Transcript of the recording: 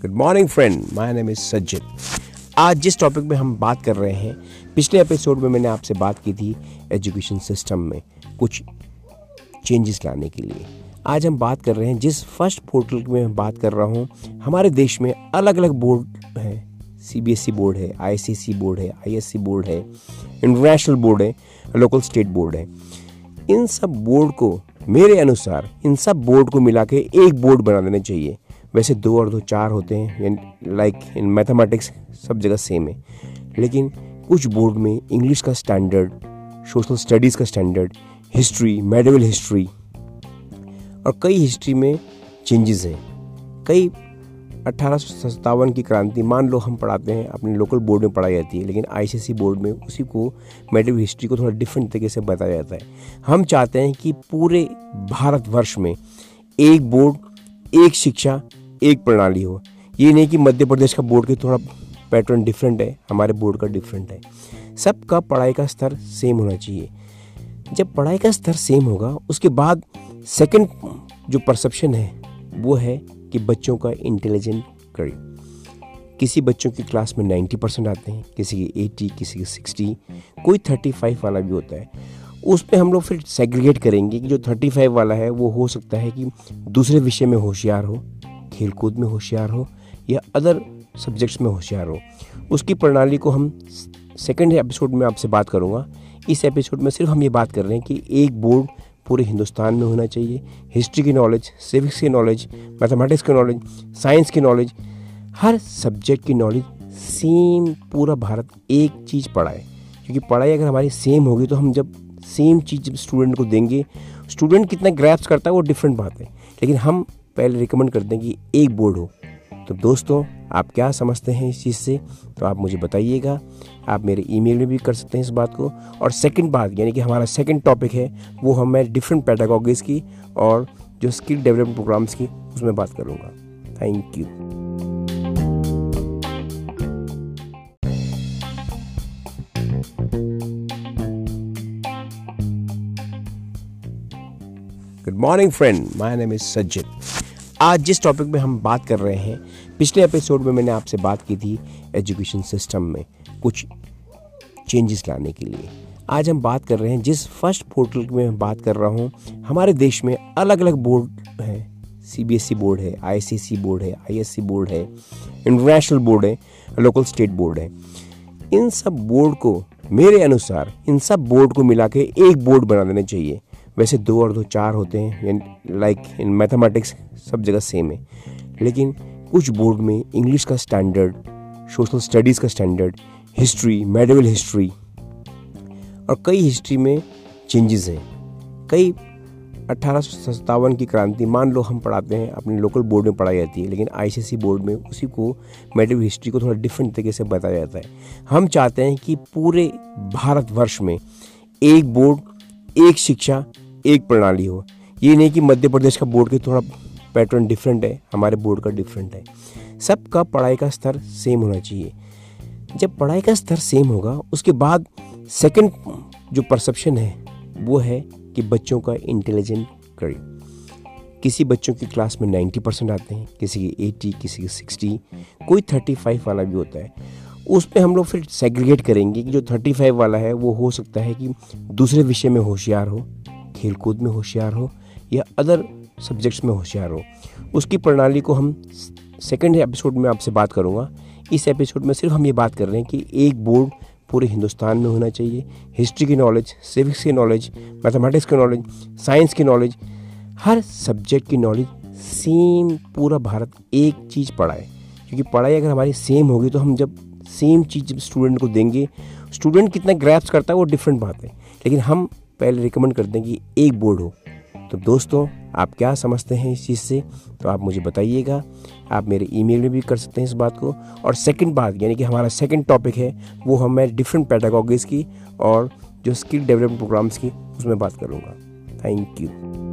Good morning friend my name is Sajjit आज जिस topic में हम बात कर रहे हैं, पिछले एपिसोड में मैंने आपसे बात की थी एजुकेशन सिस्टम में कुछ चेंजेस लाने के लिए। आज हम बात कर रहे हैं, जिस फ़र्स्ट पोर्टल में मैं बात कर रहा हूँ, हमारे देश में अलग अलग बोर्ड हैं सीबीएसई बोर्ड है आईसीएसई बोर्ड है आईएससी बोर्ड है इंटरनेशनल बोर्ड है लोकल स्टेट बोर्ड है। इन सब बोर्ड को मेरे अनुसार इन सब बोर्ड को मिला के एक बोर्ड बना देना चाहिए। वैसे दो और दो चार होते हैं लाइक इन मैथमेटिक्स सब जगह सेम है। लेकिन कुछ बोर्ड में इंग्लिश का स्टैंडर्ड सोशल स्टडीज़ का स्टैंडर्ड हिस्ट्री मेडिवल हिस्ट्री और कई हिस्ट्री में चेंजेस हैं। कई अट्ठारह की क्रांति, मान लो हम पढ़ाते हैं, अपने लोकल बोर्ड में पढ़ाई जाती है, लेकिन आईसीएसई बोर्ड में उसी को मेडिवल हिस्ट्री को थोड़ा डिफरेंट तरीके से बताया जाता है। हम चाहते हैं कि पूरे भारतवर्ष में एक बोर्ड एक शिक्षा, एक प्रणाली हो। ये नहीं कि मध्य प्रदेश का बोर्ड के थोड़ा पैटर्न डिफरेंट है, हमारे बोर्ड का डिफरेंट है। सबका पढ़ाई का स्तर सेम होना चाहिए। जब पढ़ाई का स्तर सेम होगा, उसके बाद सेकंड जो परसेप्शन है, वो है कि बच्चों का इंटेलिजेंट करे किसी बच्चों की क्लास में 90 परसेंट आते हैं, किसी के 80 किसी के 60 कोई 35 वाला भी होता है। उस पर हम लोग फिर सेग्रीगेट करेंगे कि जो 35 वाला है, वो हो सकता है कि दूसरे विषय में होशियार हो खेल कूद में होशियार हो, या अदर सब्जेक्ट्स में होशियार हो। उसकी प्रणाली को हम सेकेंड एपिसोड में आपसे बात करूँगा। इस एपिसोड में सिर्फ़ हम ये बात कर रहे हैं कि एक बोर्ड पूरे हिंदुस्तान में होना चाहिए। हिस्ट्री की नॉलेज सिविक्स की नॉलेज मैथमेटिक्स की नॉलेज साइंस की नॉलेज हर सब्जेक्ट की नॉलेज सेम पूरा भारत एक चीज़ पढ़ाए क्योंकि पढ़ाई अगर हमारी सेम होगी तो हम जब सेम चीज़ जब स्टूडेंट को देंगे स्टूडेंट कितना ग्रैप्स करता है, वो डिफरेंट बात है। लेकिन हम पहले रिकमेंड करते हैं कि एक बोर्ड हो। तो दोस्तों, आप क्या समझते हैं इस चीज़ से? तो आप मुझे बताइएगा। आप मेरे ईमेल में भी कर सकते हैं इस बात को। और सेकंड बात, यानी कि हमारा सेकंड टॉपिक है, वो हम मैं डिफरेंट पैडागॉगीज की और जो स्किल डेवलपमेंट प्रोग्राम्स की, उसमें बात करूँगा। Thank you good morning friend my name is Sajjit आज जिस टॉपिक में हम बात कर रहे हैं, पिछले एपिसोड में मैंने आपसे बात की थी एजुकेशन सिस्टम में कुछ चेंजेस लाने के लिए। आज हम बात कर रहे हैं, जिस फ़र्स्ट पोर्टल में मैं बात कर रहा हूँ, हमारे देश में अलग अलग बोर्ड हैं सीबीएसई बोर्ड है आईसीएसई बोर्ड है आईएससी बोर्ड है इंटरनेशनल बोर्ड है लोकल स्टेट बोर्ड है। इन सब बोर्ड को, मेरे अनुसार, इन सब बोर्ड को मिला के एक बोर्ड बना देना चाहिए। वैसे दो और दो चार होते हैं लाइक इन मैथमेटिक्स सब जगह सेम है। लेकिन कुछ बोर्ड में इंग्लिश का स्टैंडर्ड सोशल स्टडीज़ का स्टैंडर्ड हिस्ट्री मेडिवल हिस्ट्री और कई हिस्ट्री में चेंजेस हैं। कई अट्ठारह की क्रांति, मान लो हम पढ़ाते हैं, अपने लोकल बोर्ड में पढ़ाई जाती है, लेकिन आईसीएसई बोर्ड में उसी को मेडिवल हिस्ट्री को थोड़ा डिफरेंट तरीके से बताया जाता है। हम चाहते हैं कि पूरे भारतवर्ष में एक बोर्ड एक शिक्षा एक प्रणाली हो। ये नहीं कि मध्य प्रदेश का बोर्ड के थोड़ा पैटर्न डिफरेंट है, हमारे बोर्ड का डिफरेंट है। सबका पढ़ाई का स्तर सेम होना चाहिए। जब पढ़ाई का स्तर सेम होगा, उसके बाद सेकंड जो परसेप्शन है, वो है कि बच्चों का इंटेलिजेंट करे किसी बच्चों की क्लास में 90 परसेंट आते हैं, किसी के 80 किसी के 60 कोई 35 वाला भी होता है। उस पर हम लोग फिर सेग्रीगेट करेंगे कि जो 35 वाला है, वो हो सकता है कि दूसरे विषय में होशियार हो खेल कूद में होशियार हो या अदर सब्जेक्ट्स में होशियार हो। उसकी प्रणाली को हम सेकेंड एपिसोड में आपसे बात करूँगा। इस एपिसोड में सिर्फ़ हम ये बात कर रहे हैं कि एक बोर्ड पूरे हिंदुस्तान में होना चाहिए। हिस्ट्री की नॉलेज सिविक्स की नॉलेज मैथमेटिक्स की नॉलेज साइंस की नॉलेज हर सब्जेक्ट की नॉलेज सेम पूरा भारत एक चीज़ पढ़ाए। क्योंकि पढ़ाई अगर हमारी सेम होगी तो हम जब सेम चीज़ जब स्टूडेंट को देंगे स्टूडेंट कितना ग्रैप्स करता है वो डिफरेंट बात है। लेकिन हम पहले रिकमेंड करते हैं कि एक बोर्ड हो। तो दोस्तों, आप क्या समझते हैं इस चीज़ से? तो आप मुझे बताइएगा। आप मेरे ईमेल में भी कर सकते हैं इस बात को। और सेकंड बात, यानी कि हमारा सेकंड टॉपिक है, वो हम मैं डिफरेंट पैटागॉगीज़ की और जो स्किल डेवलपमेंट प्रोग्राम्स की, उसमें बात करूँगा। Thank you